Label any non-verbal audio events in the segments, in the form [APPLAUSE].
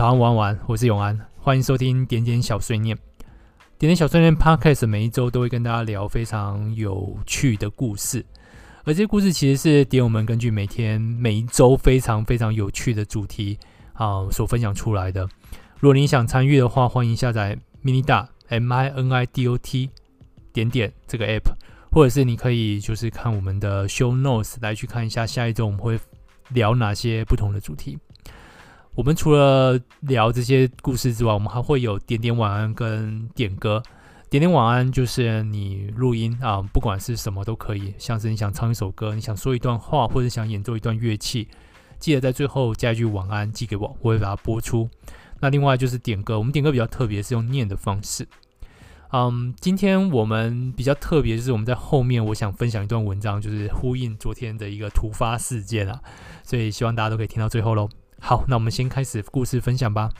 早安，晚安，晚安，我是永安，欢迎收听点点小碎念。点点小碎念 Podcast 每一周都会跟大家聊非常有趣的故事，而这些故事其实是点友们根据每天每一周非常非常有趣的主题啊所分享出来的。如果你想参与的话，欢迎下载 Minidot M I N I D O T 点点这个 App，或者是你可以就是看我们的 Show Notes 来去看一下下一周我们会聊哪些不同的主题。我们除了聊这些故事之外，我们还会有点点晚安跟点歌。点点晚安就是你录音啊，不管是什么都可以，像是你想唱一首歌，你想说一段话，或者想演奏一段乐器，记得在最后加一句晚安寄给我，我会把它播出。那另外就是点歌，我们点歌比较特别，是用念的方式。嗯，今天我们比较特别，就是我们在后面我想分享一段文章，就是呼应昨天的一个突发事件啊，所以希望大家都可以听到最后喽。好，那我们先开始故事分享吧。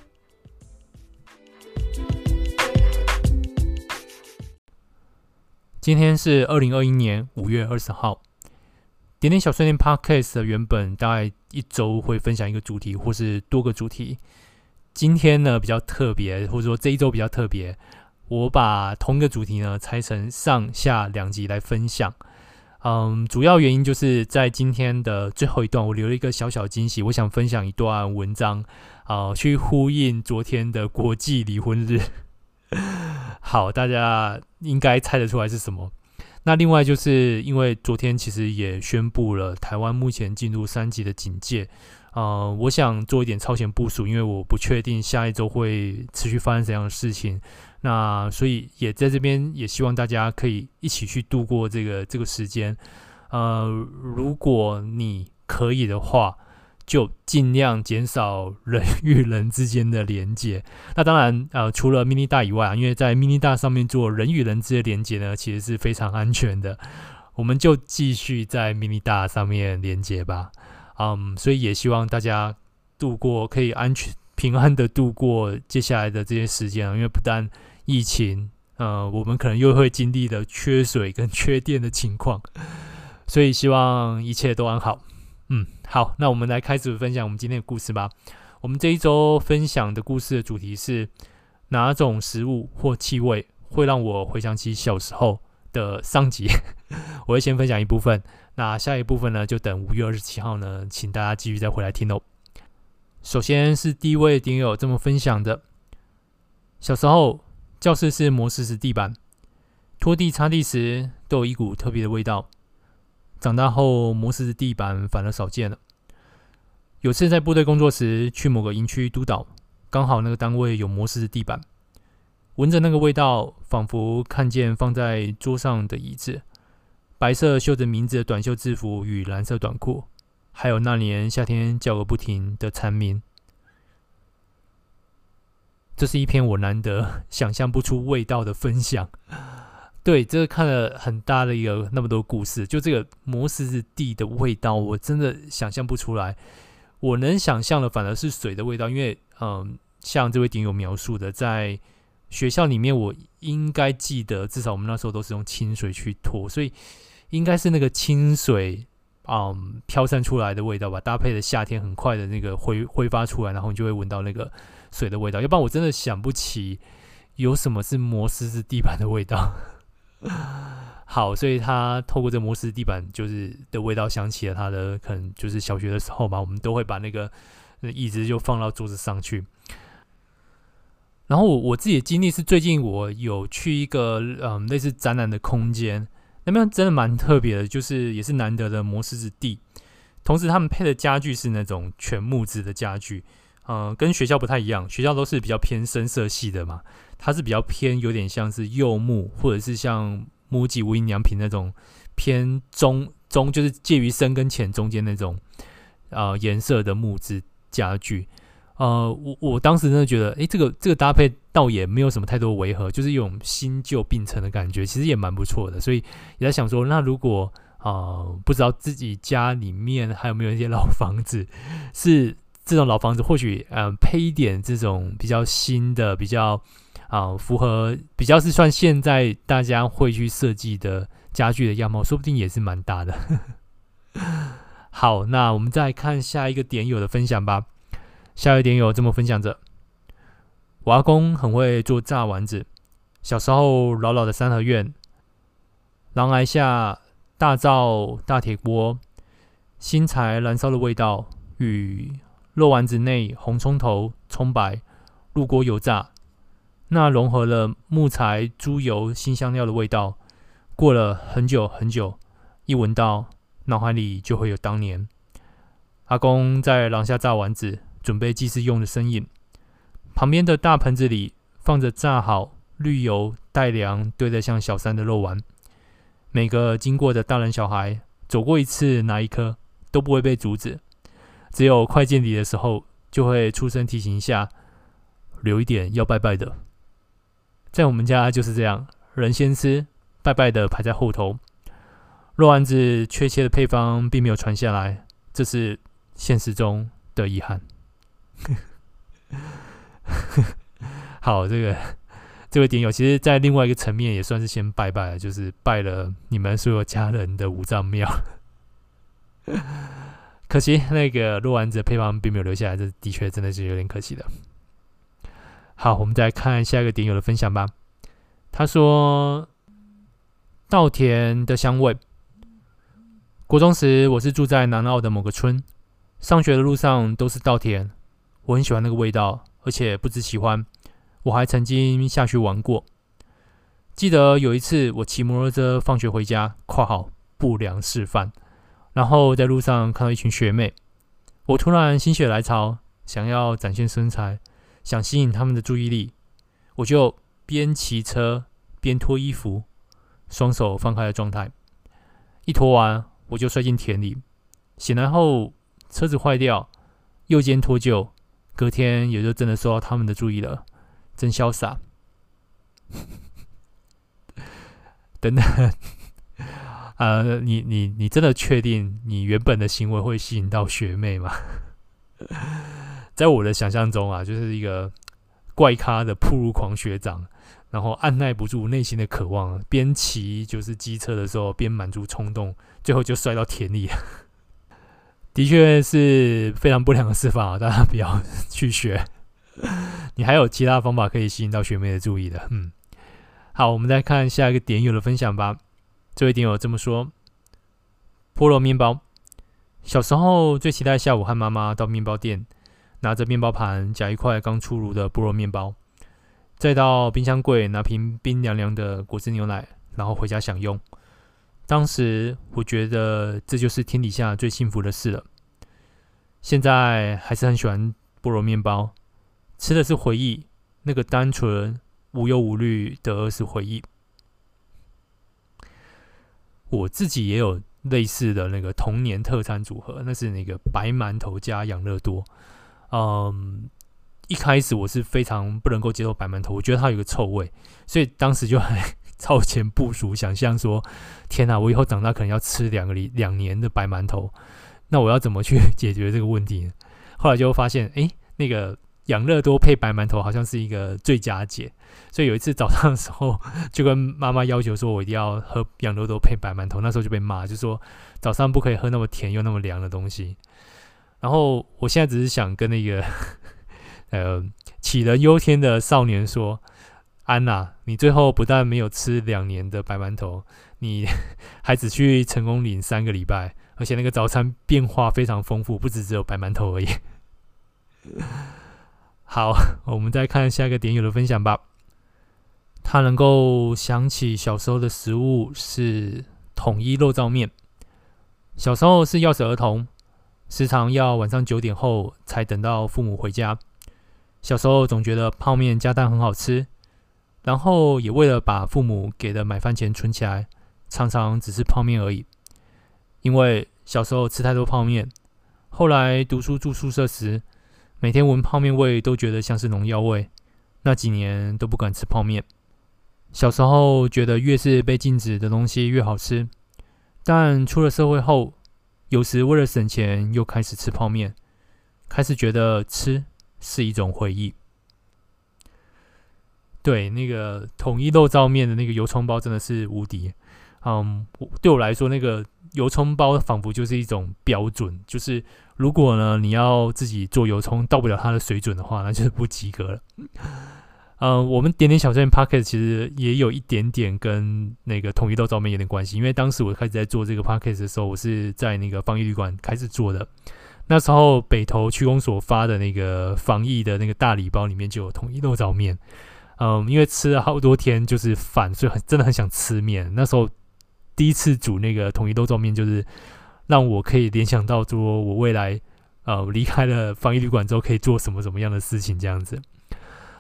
今天是二零二一年五月二十号。点点小碎念 Podcast 原本大概一周会分享一个主题，或是多个主题。今天呢比较特别，或者说这一周比较特别，我把同一个主题呢拆成上下两集来分享。嗯，主要原因就是在今天的最后一段，我留了一个小小惊喜，我想分享一段文章，啊、呃，去呼应昨天的国际离婚日。[LAUGHS] 好，大家应该猜得出来是什么。那另外就是因为昨天其实也宣布了台湾目前进入三级的警戒，呃，我想做一点超前部署，因为我不确定下一周会持续发生怎样的事情。那所以也在这边，也希望大家可以一起去度过这个这个时间。呃，如果你可以的话，就尽量减少人与人之间的连接。[LAUGHS] 那当然，呃，除了 Minidot 以外啊，因为在 Minidot 上面做人与人之间的连接呢，其实是非常安全的。我们就继续在 Minidot 上面连接吧。嗯，所以也希望大家度过可以安全平安的度过接下来的这些时间啊，因为不但疫情，呃，我们可能又会经历的缺水跟缺电的情况，[LAUGHS] 所以希望一切都安好。嗯，好，那我们来开始分享我们今天的故事吧。我们这一周分享的故事的主题是哪种食物或气味会让我回想起小时候的上集。[LAUGHS] 我会先分享一部分，那下一部分呢，就等五月二十七号呢，请大家继续再回来听哦。首先是第一位点友这么分享的，小时候。教室是磨石子地板，拖地擦地时都有一股特别的味道。长大后，磨石子地板反而少见了。有次在部队工作时，去某个营区督导，刚好那个单位有磨石子地板，闻着那个味道，仿佛看见放在桌上的椅子，白色绣着名字的短袖制服与蓝色短裤，还有那年夏天叫个不停的蝉鸣。这是一篇我难得想象不出味道的分享。[LAUGHS] 对，这个看了很大的一个那么多故事，就这个磨石子地的味道，我真的想象不出来。我能想象的反而是水的味道，因为嗯，像这位顶友描述的，在学校里面，我应该记得，至少我们那时候都是用清水去拖，所以应该是那个清水嗯飘散出来的味道吧，搭配的夏天很快的那个挥挥发出来，然后你就会闻到那个。水的味道，要不然我真的想不起有什么是摩斯之地板的味道。[LAUGHS] 好，所以他透过这摩斯地板就是的味道，想起了他的可能就是小学的时候嘛，我们都会把那个椅子就放到桌子上去。然后我我自己的经历是，最近我有去一个嗯类似展览的空间，那边真的蛮特别的，就是也是难得的摩斯之地，同时他们配的家具是那种全木质的家具。呃，跟学校不太一样，学校都是比较偏深色系的嘛，它是比较偏有点像是柚木，或者是像木吉无印良品那种偏中中，就是介于深跟浅中间那种呃颜色的木质家具。呃，我我当时真的觉得，诶，这个这个搭配倒也没有什么太多违和，就是一种新旧并存的感觉，其实也蛮不错的。所以也在想说，那如果呃不知道自己家里面还有没有一些老房子是。这种老房子或许嗯、配一点这种比较新的、比较啊、符合、比较是算现在大家会去设计的家具的样貌，说不定也是蛮大的。[LAUGHS] 好，那我们再看下一个点友的分享吧。下一个点友这么分享着：我阿公很会做炸丸子。小时候老老的三合院，廊崖下大灶大铁锅，新柴燃烧的味道与肉丸子内红葱头葱白入锅油炸，那融合了木材、猪油、辛香料的味道。过了很久很久，一闻到，脑海里就会有当年阿公在廊下炸丸子，准备祭祀用的身影。旁边的大盆子里放着炸好。绿油带凉，堆得像小山的肉丸。每个经过的大人小孩走过一次拿一颗，都不会被阻止。只有快见底的时候，就会出声提醒一下，留一点要拜拜的。在我们家就是这样，人先吃，拜拜的排在后头。肉丸子确切的配方并没有传下来，这是现实中的遗憾。[LAUGHS] 好，这个。这位点友，其实，在另外一个层面也算是先拜拜了，就是拜了你们所有家人的五脏庙。可惜那个肉丸子配方并没有留下来，这的确真的是有点可惜的。好，我们再看下一个点友的分享吧。他说：“稻田的香味。国中时，我是住在南澳的某个村，上学的路上都是稻田，我很喜欢那个味道，而且不止喜欢。”我还曾经下去玩过。记得有一次，我骑摩托车放学回家（括号不良示范），然后在路上看到一群学妹，我突然心血来潮，想要展现身材，想吸引他们的注意力，我就边骑车边脱衣服，双手放开的状态。一脱完，我就摔进田里。醒来后，车子坏掉，右肩脱臼，隔天也就真的受到他们的注意了。真潇洒！[LAUGHS] 等等，呃，你你你真的确定你原本的行为会吸引到学妹吗？[LAUGHS] 在我的想象中啊，就是一个怪咖的暴露狂学长，然后按耐不住内心的渴望，边骑就是机车的时候边满足冲动，最后就摔到田里。[LAUGHS] 的确是非常不良的示范啊，大家不要去学。[LAUGHS] 你还有其他方法可以吸引到学妹的注意的，嗯，好，我们再看下一个点友的分享吧。这位点友这么说：菠萝面包，小时候最期待下午和妈妈到面包店，拿着面包盘夹一块刚出炉的菠萝面包，再到冰箱柜拿瓶冰凉凉的果汁牛奶，然后回家享用。当时我觉得这就是天底下最幸福的事了。现在还是很喜欢菠萝面包。吃的是回忆，那个单纯无忧无虑的儿时回忆。我自己也有类似的那个童年特餐组合，那是那个白馒头加养乐多。嗯，一开始我是非常不能够接受白馒头，我觉得它有个臭味，所以当时就很 [LAUGHS] 超前部署，想象说：天哪，我以后长大可能要吃两个礼 [LAUGHS] 两年的白馒头，那我要怎么去解决这个问题呢？后来就发现，哎，那个。养乐多配白馒头好像是一个最佳解，所以有一次早上的时候就跟妈妈要求说，我一定要喝养乐多配白馒头。那时候就被骂，就说早上不可以喝那么甜又那么凉的东西。然后我现在只是想跟那个呃杞人忧天的少年说，安娜，你最后不但没有吃两年的白馒头，你还只去成功领三个礼拜，而且那个早餐变化非常丰富，不只只有白馒头而已。好，[LAUGHS] 我们再看下一个点友的分享吧。他能够想起小时候的食物是统一肉燥面。小时候是钥匙儿童，时常要晚上九点后才等到父母回家。小时候总觉得泡面加蛋很好吃，然后也为了把父母给的买饭钱存起来，常常只吃泡面而已。因为小时候吃太多泡面，后来读书住宿舍时，每天闻泡面味都觉得像是农药味，那几年都不敢吃泡面。小时候觉得越是被禁止的东西越好吃，但出了社会后，有时为了省钱又开始吃泡面，开始觉得吃是一种回忆。对，那个统一肉燥面的那个油葱包真的是无敌。嗯，对我来说，那个油葱包仿佛就是一种标准，就是。如果呢，你要自己做油葱到不了它的水准的话，那就是不及格了。嗯，[LAUGHS] 我们点点小镇 pocket 其实也有一点点跟那个统一豆罩面有点关系，因为当时我开始在做这个 pocket 的时候，我是在那个防疫旅馆开始做的。那时候北投区公所发的那个防疫的那个大礼包里面就有统一豆罩面。嗯，因为吃了好多天就是饭，所以很真的很想吃面。那时候第一次煮那个统一豆罩面，就是让我可以联想到说，我未来呃离开了防疫旅馆之后可以做什么什么样的事情这样子。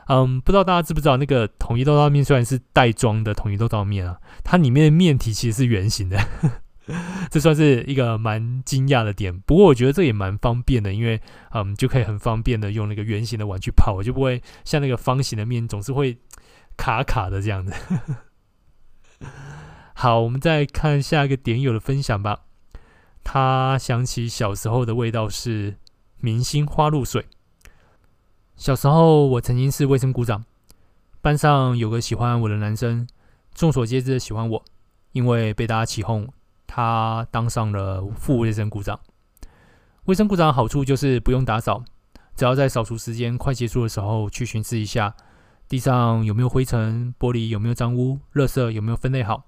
嗯，不知道大家知不知道，那个统一豆罩面虽然是袋装的统一豆罩面啊，它里面的面体其实是圆形的。[LAUGHS] 这算是一个蛮惊讶的点，不过我觉得这也蛮方便的，因为嗯，就可以很方便的用那个圆形的碗去泡，我就不会像那个方形的面总是会卡卡的这样子。好，我们再看下一个点友的分享吧。他想起小时候的味道是明星花露水。小时候我曾经是卫生股长，班上有个喜欢我的男生，众所皆知的喜欢我，因为被大家起哄。他当上了副卫生股长。卫生股长好处就是不用打扫，只要在扫除时间快结束的时候去巡视一下地上有没有灰尘、玻璃有没有脏污、垃圾有没有分类好。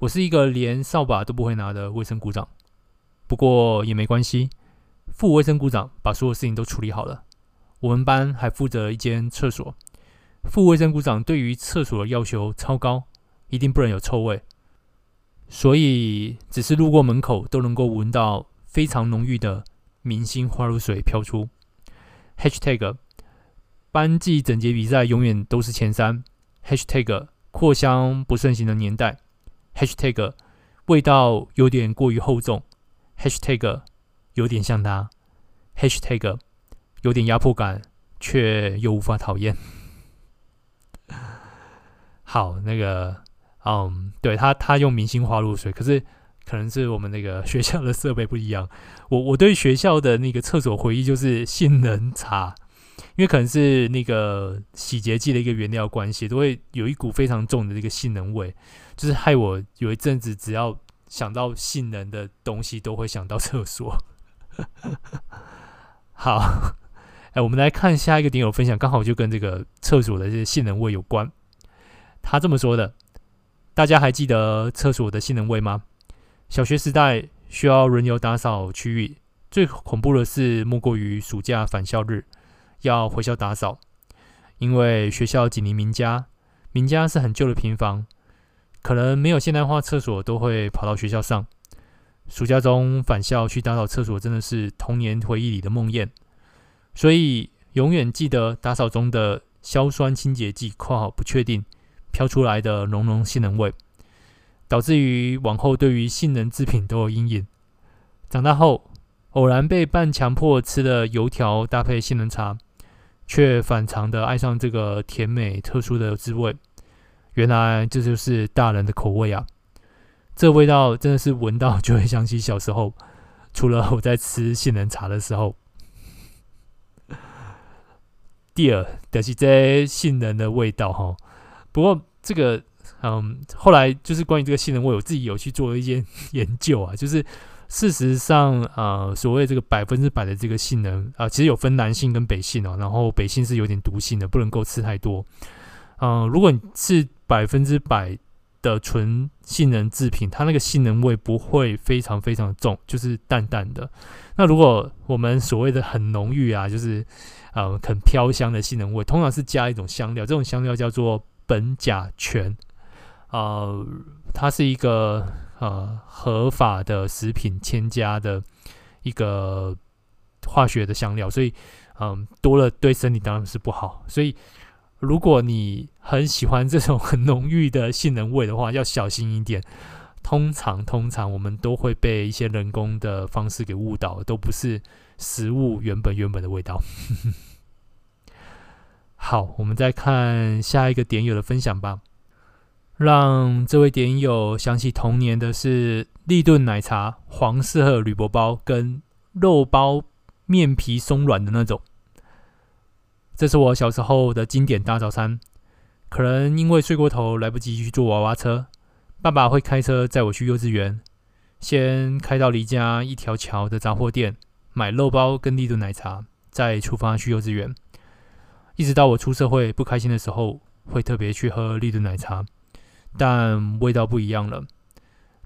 我是一个连扫把都不会拿的卫生股长，不过也没关系，副卫生股长把所有事情都处理好了。我们班还负责一间厕所，副卫生股长对于厕所的要求超高，一定不能有臭味。所以，只是路过门口都能够闻到非常浓郁的明星花露水飘出。#hashtag 班际整洁比赛永远都是前三。#hashtag 扩香不盛行的年代。#hashtag 味道有点过于厚重。#hashtag 有点像他。#hashtag 有点压迫感，却又无法讨厌。[LAUGHS] 好，那个。嗯对他，他用明星花露水，可是可能是我们那个学校的设备不一样。我我对学校的那个厕所回忆就是性能差，因为可能是那个洗洁剂的一个原料关系，都会有一股非常重的这个性能味，就是害我有一阵子只要想到性能的东西，都会想到厕所。[LAUGHS] 好，哎，我们来看下一个点友分享，刚好就跟这个厕所的这些性能味有关。他这么说的。大家还记得厕所的性能味吗？小学时代需要轮流打扫区域，最恐怖的是莫过于暑假返校日要回校打扫，因为学校紧邻民家，民家是很旧的平房，可能没有现代化厕所都会跑到学校上。暑假中返校去打扫厕所，真的是童年回忆里的梦魇，所以永远记得打扫中的硝酸清洁剂（括号不确定）。飘出来的浓浓性能味，导致于往后对于性能制品都有阴影。[LAUGHS] 长大后，偶然被半强迫吃了油条搭配杏仁茶，却反常的爱上这个甜美特殊的滋味。原来这就是大人的口味啊！这味道真的是闻到就会想起小时候，除了我在吃杏仁茶的时候。第二，就是这杏仁的味道哈。不过这个，嗯，后来就是关于这个性能味，我自己有去做一些 [LAUGHS] 研究啊。就是事实上，呃，所谓这个百分之百的这个性能啊，其实有分南性跟北性哦。然后北性是有点毒性的，不能够吃太多。嗯，如果你是百分之百的纯性能制品，它那个性能味不会非常非常重，就是淡淡的。那如果我们所谓的很浓郁啊，就是呃很飘香的性能味，通常是加一种香料，这种香料叫做。苯甲醛，呃，它是一个呃合法的食品添加的一个化学的香料，所以嗯、多了对身体当然是不好。所以如果你很喜欢这种很浓郁的性能味的话，要小心一点。通常，通常我们都会被一些人工的方式给误导，都不是食物原本原本的味道。[LAUGHS] 好，我们再看下一个点友的分享吧。让这位点友想起童年的是立顿奶茶黄色铝箔包跟肉包面皮松软的那种。这是我小时候的经典大早餐。可能因为睡过头来不及去坐娃娃车，爸爸会开车载我去幼稚园，先开到离家一条桥的杂货店买肉包跟立顿奶茶，再出发去幼稚园。一直到我出社会不开心的时候，会特别去喝立顿奶茶，但味道不一样了。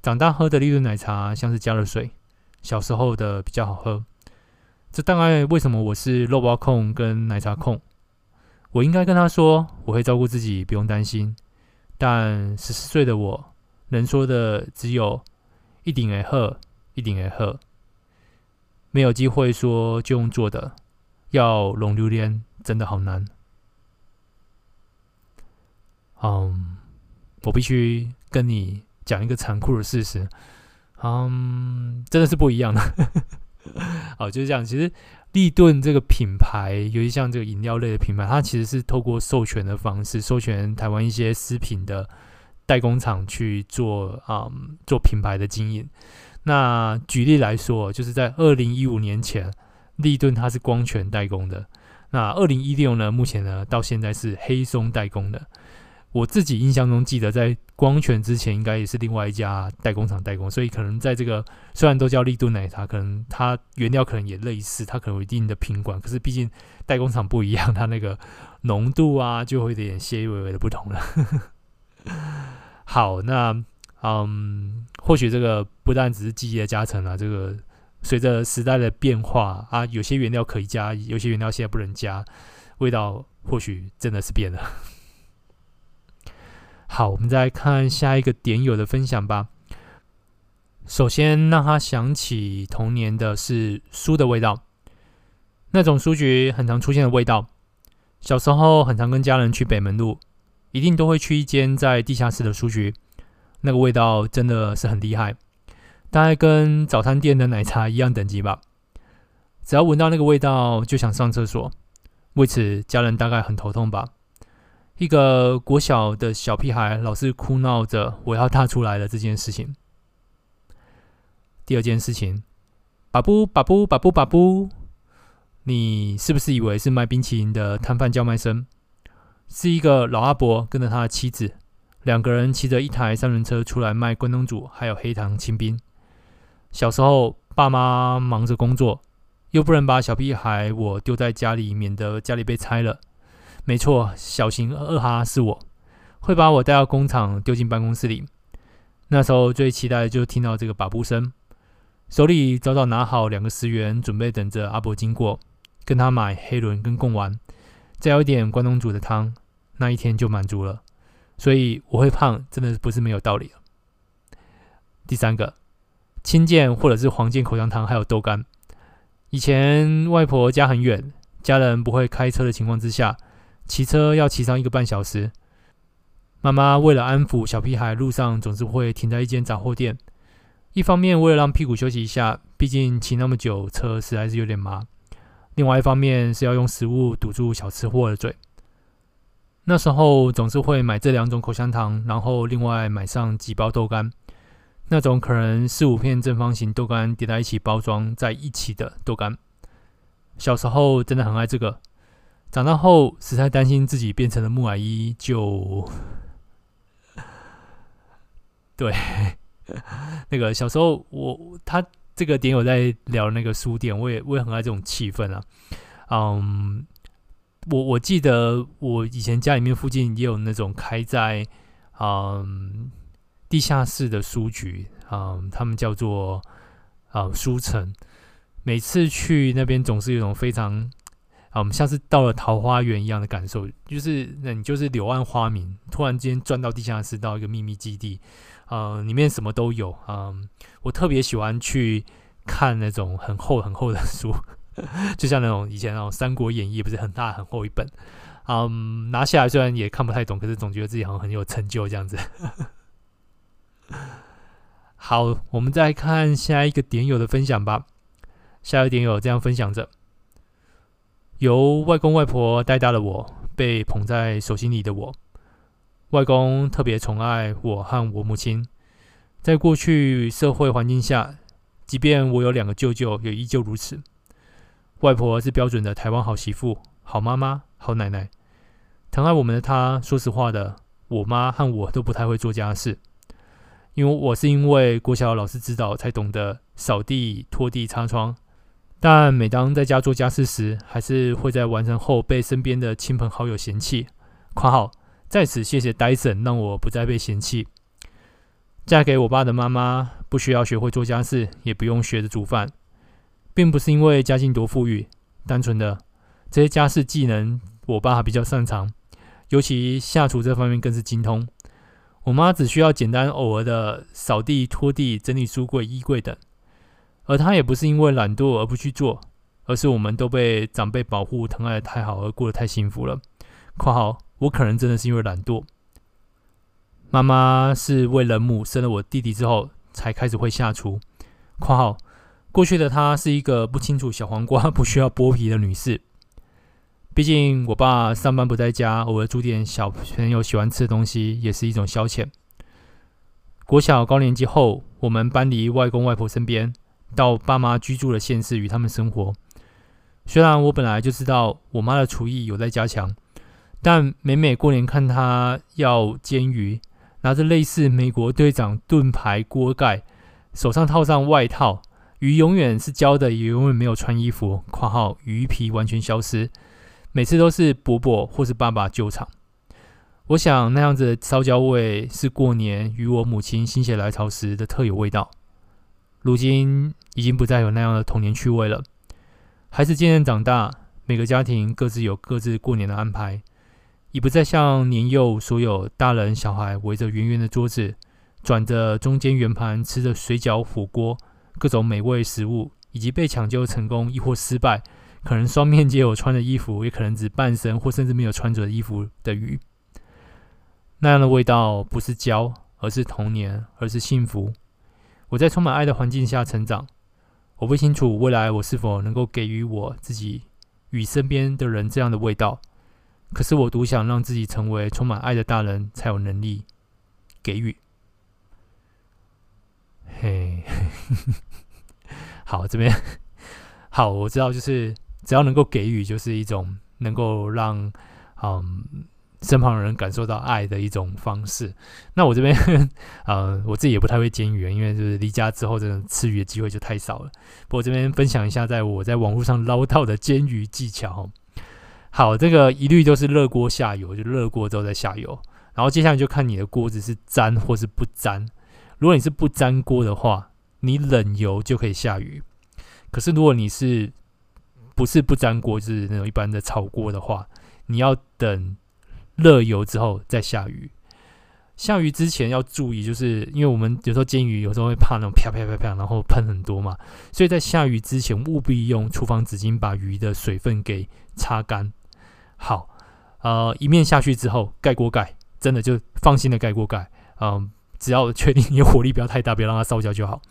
长大喝的立顿奶茶像是加了水，小时候的比较好喝。这大概为什么我是肉包控跟奶茶控？我应该跟他说，我会照顾自己，不用担心。但十四岁的我能说的只有一定会好，一定会好，没有机会说就用做的。要龙榴莲真的好难。嗯，我必须跟你讲一个残酷的事实。嗯，真的是不一样的。[LAUGHS] 好，就是这样。其实立顿这个品牌，尤其像这个饮料类的品牌，它其实是透过授权的方式，授权台湾一些食品的代工厂去做啊、嗯，做品牌的经营。那举例来说，就是在二零一五年前，立顿它是光泉代工的。那二零一六呢，目前呢到现在是黑松代工的。我自己印象中记得，在光泉之前应该也是另外一家代工厂代工，所以可能在这个虽然都叫力度奶茶，可能它原料可能也类似，它可能有一定的品管，可是毕竟代工厂不一样，它那个浓度啊就会有点些微微的不同了。好，那嗯，或许这个不但只是记忆的加成啊，这个随着时代的变化啊，有些原料可以加，有些原料现在不能加，味道或许真的是变了。好，我们再看下一个点友的分享吧。首先让他想起童年的是书的味道，那种书局很常出现的味道。小时候很常跟家人去北门路，一定都会去一间在地下室的书局，那个味道真的是很厉害，大概跟早餐店的奶茶一样等级吧。只要闻到那个味道，就想上厕所，为此家人大概很头痛吧。一个国小的小屁孩老是哭闹着“我要大出来了”这件事情。第二件事情，巴布巴布巴布巴布，你是不是以为是卖冰淇淋的摊贩叫卖声？是一个老阿伯跟着他的妻子，两个人骑着一台三轮车出来卖关东煮，还有黑糖清冰。小时候爸妈忙着工作，又不能把小屁孩我丢在家里，免得家里被拆了。没错，小型二哈是我，会把我带到工厂，丢进办公室里。那时候最期待的就是听到这个把布声，手里早早拿好两个十元，准备等着阿伯经过，跟他买黑轮跟贡丸，再要一点关东煮的汤，那一天就满足了。所以我会胖，真的不是没有道理。第三个，青箭或者是黄箭口香糖，还有豆干。以前外婆家很远，家人不会开车的情况之下。骑车要骑上一个半小时，妈妈为了安抚小屁孩，路上总是会停在一间杂货店。一方面为了让屁股休息一下，毕竟骑那么久车实在是有点麻；另外一方面是要用食物堵住小吃货的嘴。那时候总是会买这两种口香糖，然后另外买上几包豆干，那种可能四五片正方形豆干叠在一起包装在一起的豆干。小时候真的很爱这个。长大后，实在担心自己变成了木乃伊，就 [LAUGHS] 对 [LAUGHS] 那个小时候我他这个点有在聊那个书店，我也我也很爱这种气氛啊。嗯，我我记得我以前家里面附近也有那种开在嗯地下室的书局，嗯，他们叫做啊、嗯、书城。每次去那边，总是有一种非常。啊，我们像是到了桃花源一样的感受，就是那你就是柳暗花明，突然间钻到地下室，到一个秘密基地，呃，里面什么都有。嗯、我特别喜欢去看那种很厚很厚的书，[LAUGHS] 就像那种以前那种《三国演义》，不是很大很厚一本，嗯、拿下来虽然也看不太懂，可是总觉得自己好像很有成就这样子。[LAUGHS] 好，我们再看下一个点友的分享吧。下一个点友这样分享着。由外公外婆带大的我，被捧在手心里的我，外公特别宠爱我和我母亲。在过去社会环境下，即便我有两个舅舅，也依旧如此。外婆是标准的台湾好媳妇、好妈妈、好奶奶，疼爱我们的她。说实话的，我妈和我都不太会做家事，因为我是因为国小老师指导才懂得扫地、拖地、擦窗。但每当在家做家事时，还是会在完成后被身边的亲朋好友嫌弃。括号在此谢谢 Dyson，让我不再被嫌弃。嫁给我爸的妈妈，不需要学会做家事，也不用学着煮饭，并不是因为家境多富裕，单纯的这些家事技能，我爸比较擅长，尤其下厨这方面更是精通。我妈只需要简单偶尔的扫地、拖地、整理书柜、衣柜等，而他也不是因为懒惰而不去做，而是我们都被长辈保护、疼爱得太好而过得太幸福了。括号我可能真的是因为懒惰。妈妈是为人母，生了我弟弟之后才开始会下厨。括号过去的她是一个不清楚小黄瓜 [LAUGHS] 不需要剥皮的女士。毕竟我爸上班不在家，偶尔煮点小朋友喜欢吃的东西也是一种消遣。国小高年级后，我们搬离外公外婆身边，到爸妈居住的县市与他们生活。虽然我本来就知道我妈的厨艺有在加强，但每每过年看她要煎鱼。拿着类似美国队长盾牌锅盖，手上套上外套，鱼永远是焦的，也永远没有穿衣服。括号鱼皮完全消失，每次都是伯伯或是爸爸救场。我想那样子的烧焦味是过年与我母亲心血来潮时的特有味道。如今已经不再有那样的童年趣味了。孩子渐渐长大，每个家庭各自有各自过年的安排。已不再像年幼，所有大人小孩围着圆圆的桌子，转着中间圆盘，吃着水饺、火锅，各种美味食物，以及被抢救成功亦或失败，可能双面皆有穿的衣服，也可能只半身或甚至没有穿着衣服的鱼。那样的味道不是焦，而是童年，而是幸福。我在充满爱的环境下成长，我不清楚未来我是否能够给予我自己与身边的人这样的味道。可是我独想让自己成为充满爱的大人，才有能力给予。嘿，[LAUGHS] 好，这边好，我知道，就是只要能够给予，就是一种能够让嗯身旁人感受到爱的一种方式。[LAUGHS] 那我这边 [LAUGHS] 呃，我自己也不太会煎鱼，因为就是离家之后，真的吃鱼的机会就太少了。不过这边分享一下，在我在网络上捞到的煎鱼技巧。好，这个一律都是热锅下油，就热锅之后再下油。然后接下来就看你的锅子是粘或是不粘。如果你是不粘锅的话，你冷油就可以下鱼。可是如果你是不是不粘锅，就是那种一般的炒锅的话，你要等热油之后再下鱼。下鱼之前要注意，就是因为我们有时候煎鱼，有时候会怕那种啪啪啪啪，然后喷很多嘛，所以在下鱼之前务必用厨房纸巾把鱼的水分给擦干。好，呃，一面下去之后盖锅盖，真的就放心的盖锅盖，嗯、只要确定你火力不要太大，别让它烧焦就好。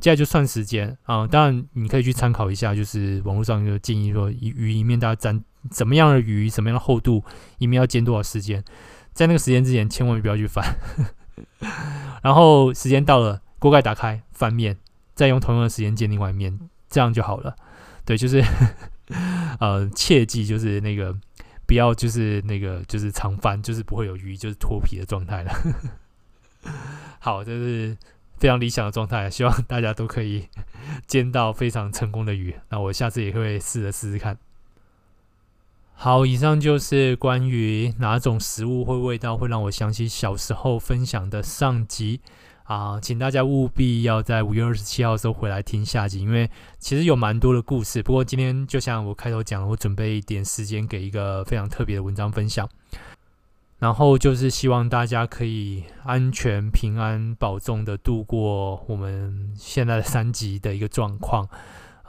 接下来就算时间，啊、当然你可以去参考一下，就是网络上就建议说，鱼一面大家沾怎么样的鱼，什么样的厚度，一面要煎多少时间，在那个时间之前千万不要去翻。[LAUGHS] 然后时间到了，锅盖打开，翻面，再用同样的时间煎另外一面，这样就好了。对，就是 [LAUGHS] 呃，切记就是那个。不要就是那个就是常翻，就是不会有鱼就是脱皮的状态了。[LAUGHS] 好，这是非常理想的状态，希望大家都可以煎到非常成功的鱼。那我下次也会试着试试看。好，以上就是关于哪种食物会味道会让我想起小时候分享的上集。啊，请大家务必要在五月二十七号的时候回来听下集，因为其实有蛮多的故事。不过今天就像我开头讲，我准备一点时间给一个非常特别的文章分享，然后就是希望大家可以安全、平安、保重的度过我们现在的三级的一个状况。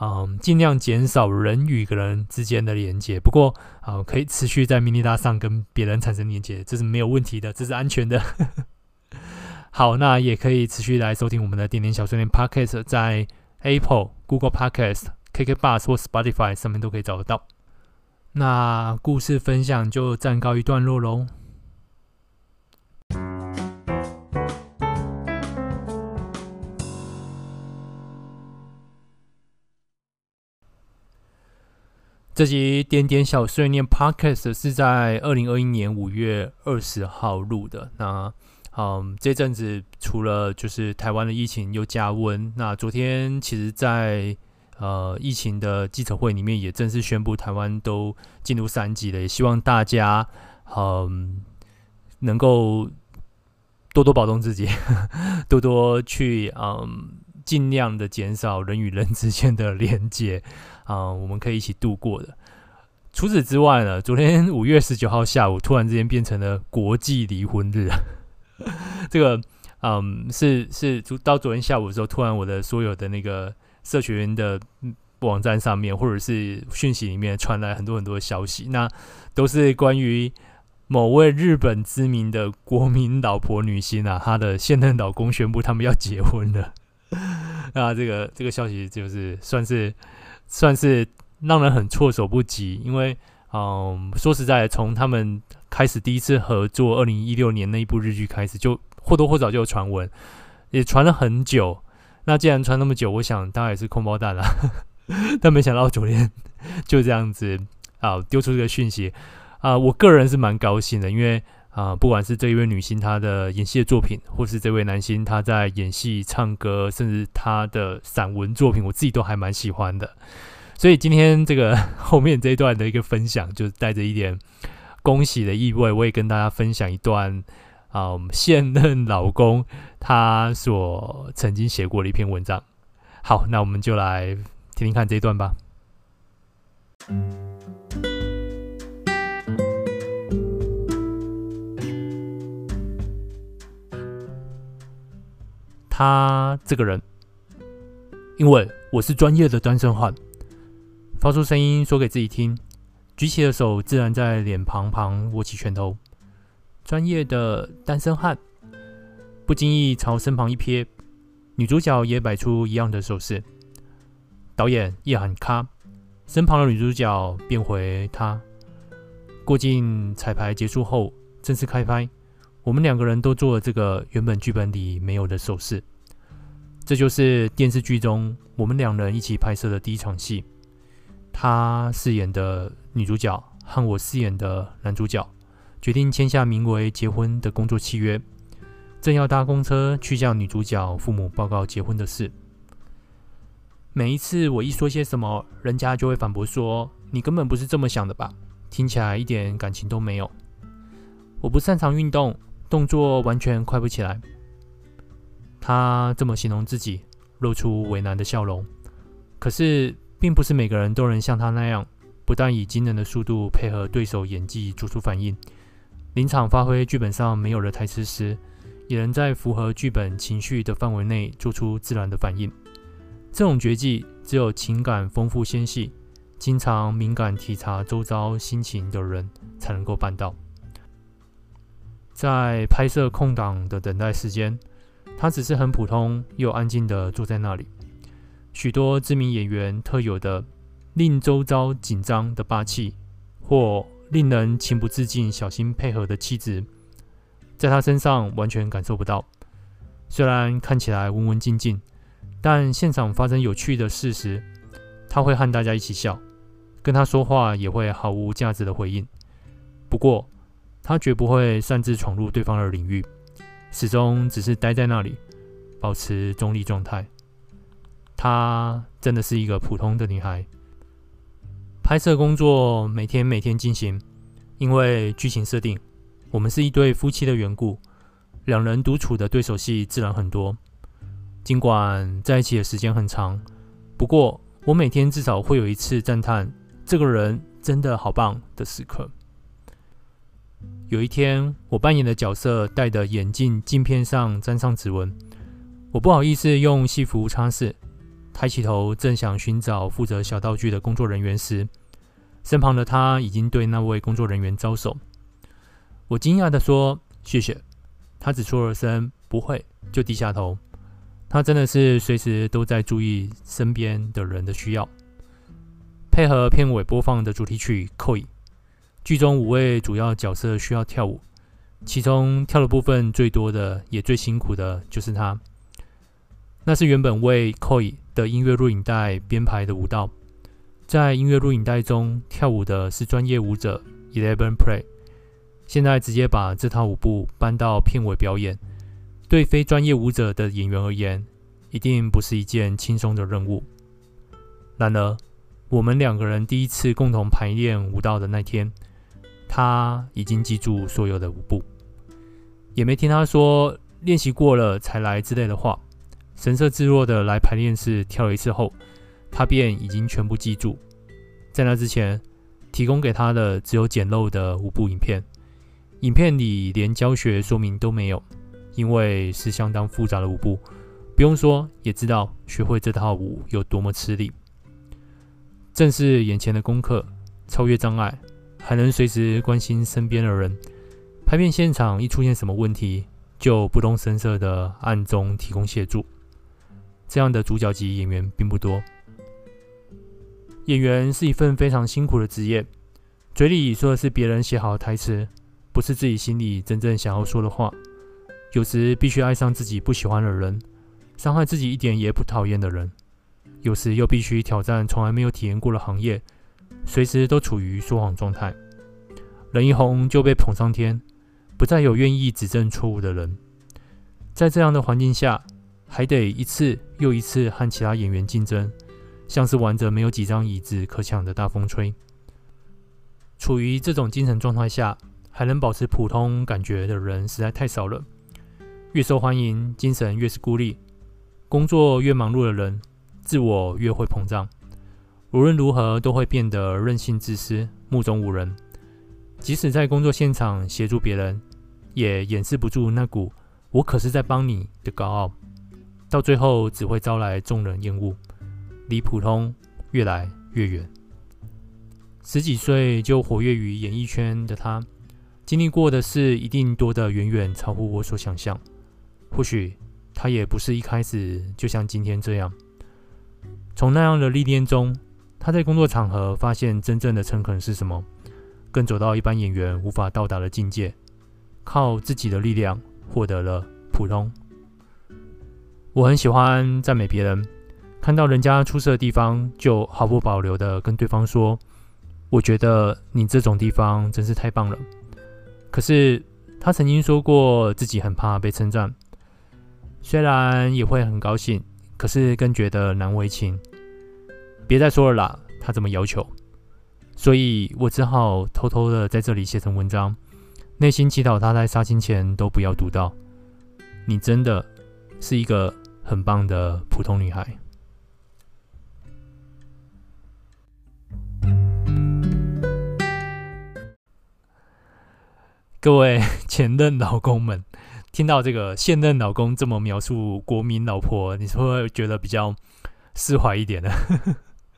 嗯，尽量减少人与人之间的连接。不过啊，可以持续在 Minida 上跟别人产生连接，这是没有问题的，这是安全的。[LAUGHS] 好，那也可以持续来收听我们的点点小碎念 Podcast，在 Apple、Google Podcast、KK Bus 或 Spotify 上面都可以找得到。那故事分享就暂告一段落喽。这集点点小碎念 Podcast 是在二零二一年五月二十号录的。那嗯，这阵子除了就是台湾的疫情又加温，那昨天其实在呃疫情的记者会里面，也正式宣布台湾都进入三级了。也希望大家嗯、能够多多保重自己，[LAUGHS] 多多去嗯尽量的减少人与人之间的连接 [LAUGHS] 啊、我们可以一起度过的。除此之外呢，昨天 [LAUGHS] 五月十九号下午，突然之间变成了国际离婚日。[LAUGHS] 这个，嗯，是是，到昨天下午的时候，突然我的所有的那个社群的网站上面，或者是讯息里面传来很多很多的消息，那都是关于某位日本知名的国民老婆女星啊，她的现任老公宣布他们要结婚了。[LAUGHS] 那这个这个消息就是算是算是。让人很措手不及，因为，嗯，说实在，从他们开始第一次合作，二零一六年那一部日剧开始，就或多或少就有传闻，也传了很久。那既然传那么久，我想大概也是空包弹了。[LAUGHS] 但没想到昨天就这样子啊，丢出这个讯息啊，我个人是蛮高兴的，因为啊，不管是这一位女星她的演戏的作品，或是这位男星他在演戏、唱歌，甚至他的散文作品，我自己都还蛮喜欢的。所以今天这个 [LAUGHS] 后面这一段的一个分享，就带着一点恭喜的意味。我也跟大家分享一段啊，现任老公他所曾经写过的一篇文章。好，那我们就来听听看这一段吧。他这个人，因为我是专业的单身汉。发出声音说给自己听，举起的手自然在脸庞旁握起拳头。专业的单身汉，不经意朝身旁一瞥，女主角也摆出一样的手势。导演一喊咔，身旁的女主角变回她。过境彩排结束后，正式开拍，我们两个人都做了这个原本剧本里没有的手势。这就是电视剧中我们两人一起拍摄的第一场戏。他饰演的女主角和我饰演的男主角决定签下名为“结婚”的工作契约，正要搭公车去向女主角父母报告结婚的事。每一次我一说些什么，人家就会反驳说：“你根本不是这么想的吧？听起来一点感情都没有。”我不擅长运动，动作完全快不起来。他这么形容自己，露出为难的笑容。可是。并不是每个人都能像他那样，不但以惊人的速度配合对手演技做出反应，临场发挥剧本上没有的台词时，也能在符合剧本情绪的范围内做出自然的反应。这种绝技只有情感丰富纤细、经常敏感体察周遭心情的人才能够办到。在拍摄空档的等待时间，他只是很普通又安静地坐在那里。许多知名演员特有的令周遭紧张的霸气，或令人情不自禁小心配合的气质，在他身上完全感受不到。虽然看起来文文静静，但现场发生有趣的事时，他会和大家一起笑，跟他说话也会毫无价值的回应。不过，他绝不会擅自闯入对方的领域，始终只是待在那里，保持中立状态。她真的是一个普通的女孩。拍摄工作每天每天进行，因为剧情设定，我们是一对夫妻的缘故，两人独处的对手戏自然很多。尽管在一起的时间很长，不过我每天至少会有一次赞叹这个人真的好棒的时刻。有一天，我扮演的角色戴的眼镜镜片上沾上指纹，我不好意思用戏服擦拭。抬起头，正想寻找负责小道具的工作人员时，身旁的他已经对那位工作人员招手。我惊讶地说：“谢谢。”他只说了声“不会”，就低下头。他真的是随时都在注意身边的人的需要。配合片尾播放的主题曲《扣引》，剧中五位主要角色需要跳舞，其中跳的部分最多的也最辛苦的就是他。那是原本为《Koi》的音乐录影带编排的舞蹈，在音乐录影带中跳舞的是专业舞者 Eleven Play。现在直接把这套舞步搬到片尾表演，对非专业舞者的演员而言，一定不是一件轻松的任务。然而，我们两个人第一次共同排练舞蹈的那天，他已经记住所有的舞步，也没听他说练习过了才来之类的话。神色自若的来排练室跳了一次后，他便已经全部记住。在那之前，提供给他的只有简陋的舞步影片，影片里连教学说明都没有，因为是相当复杂的舞步，不用说也知道学会这套舞有多么吃力。正是眼前的功课，超越障碍，还能随时关心身边的人。拍片现场一出现什么问题，就不动声色的暗中提供协助。这样的主角级演员并不多。演员是一份非常辛苦的职业，嘴里说的是别人写好的台词，不是自己心里真正想要说的话。有时必须爱上自己不喜欢的人，伤害自己一点也不讨厌的人；有时又必须挑战从来没有体验过的行业，随时都处于说谎状态。人一红就被捧上天，不再有愿意指正错误的人。在这样的环境下，还得一次又一次和其他演员竞争。像是玩着没有几张椅子可抢的大风吹，处于这种精神状态下还能保持普通感觉的人实在太少了。越受欢迎，精神越是孤立；工作越忙碌的人，自我越会膨胀。无论如何，都会变得任性、自私、目中无人。即使在工作现场协助别人，也掩饰不住那股“我可是在帮你”的高傲，到最后只会招来众人厌恶。离普通越来越远。十几岁就活跃于演艺圈的他，经历过的事一定多得远远超乎我所想象。或许他也不是一开始就像今天这样。从那样的历练中，他在工作场合发现真正的诚恳是什么，更走到一般演员无法到达的境界，靠自己的力量获得了普通。我很喜欢赞美别人。看到人家出色的地方，就毫不保留地跟对方说：“我觉得你这种地方真是太棒了。”可是他曾经说过自己很怕被称赞，虽然也会很高兴，可是更觉得难为情。别再说了啦，他这么要求，所以我只好偷偷的在这里写成文章，内心祈祷他在杀青前都不要读到。你真的是一个很棒的普通女孩。各位前任老公们，听到这个现任老公这么描述国民老婆，你是不是会觉得比较释怀一点呢？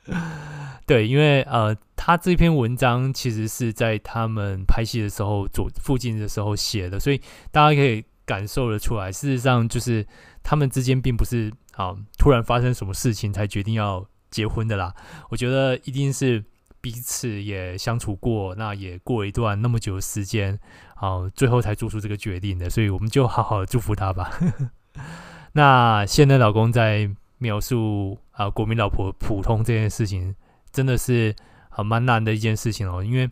[LAUGHS] 对，因为呃，他这篇文章其实是在他们拍戏的时候左附近的时候写的，所以大家可以感受得出来。事实上，就是他们之间并不是啊突然发生什么事情才决定要结婚的啦。我觉得一定是。彼此也相处过，那也过一段那么久的时间，好，最后才做出这个决定的，所以我们就好好祝福他吧。[LAUGHS] 那现任老公在描述啊，国民老婆普通这件事情，真的是啊蛮难的一件事情哦，因为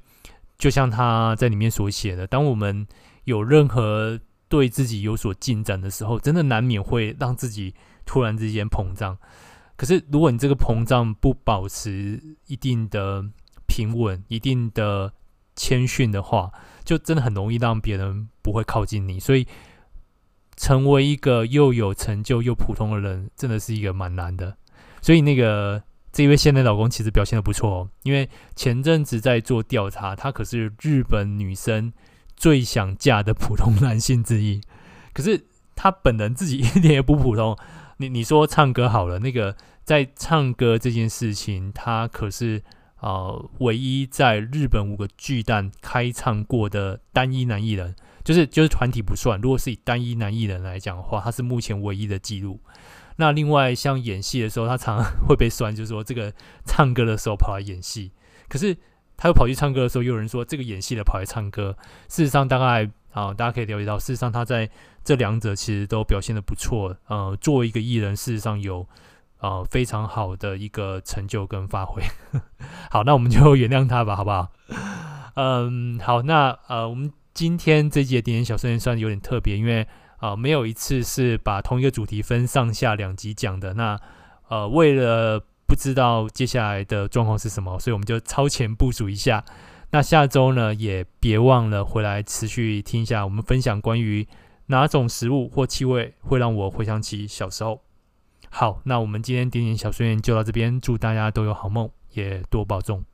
就像他在里面所写的，当我们有任何对自己有所进展的时候，真的难免会让自己突然之间膨胀。可是，如果你这个膨胀不保持一定的平稳、一定的谦逊的话，就真的很容易让别人不会靠近你。所以，成为一个又有成就又普通的人，真的是一个蛮难的。所以，那个这位现任老公其实表现得不错哦，因为前阵子在做调查，他可是日本女生最想嫁的普通男性之一。[LAUGHS] 可是他本人自己一点也不普通。你你说唱歌好了，那个在唱歌这件事情，他可是呃唯一在日本五个巨蛋开唱过的单一男艺人，就是就是团体不算，如果是以单一男艺人来讲的话，他是目前唯一的记录。那另外像演戏的时候，他常常 [LAUGHS] 会被酸，就是说这个唱歌的时候跑来演戏，可是他又跑去唱歌的时候，又有人说这个演戏的跑来唱歌。事实上，大概。啊，大家可以了解到，事实上他在这两者其实都表现得不错。呃，作为一个艺人，事实上有呃非常好的一个成就跟发挥。[LAUGHS] 好，那我们就 [LAUGHS] 原谅他吧，好不好？嗯，好，那呃，我们今天这集的点点小碎算有点特别，因为啊、没有一次是把同一个主题分上下两集讲的。那呃，为了不知道接下来的状况是什么，所以我们就超前部署一下。那下周呢，也别忘了回来持续听一下我们分享关于哪种食物或气味会让我回想起小时候。好，那我们今天点点小碎念就到这边，祝大家都有好梦，也多保重。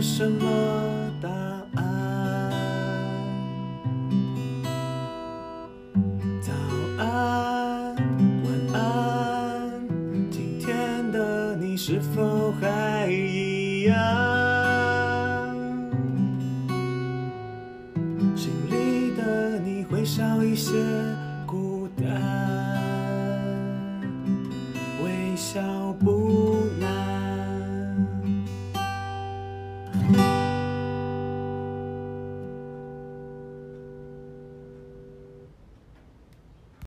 是什么。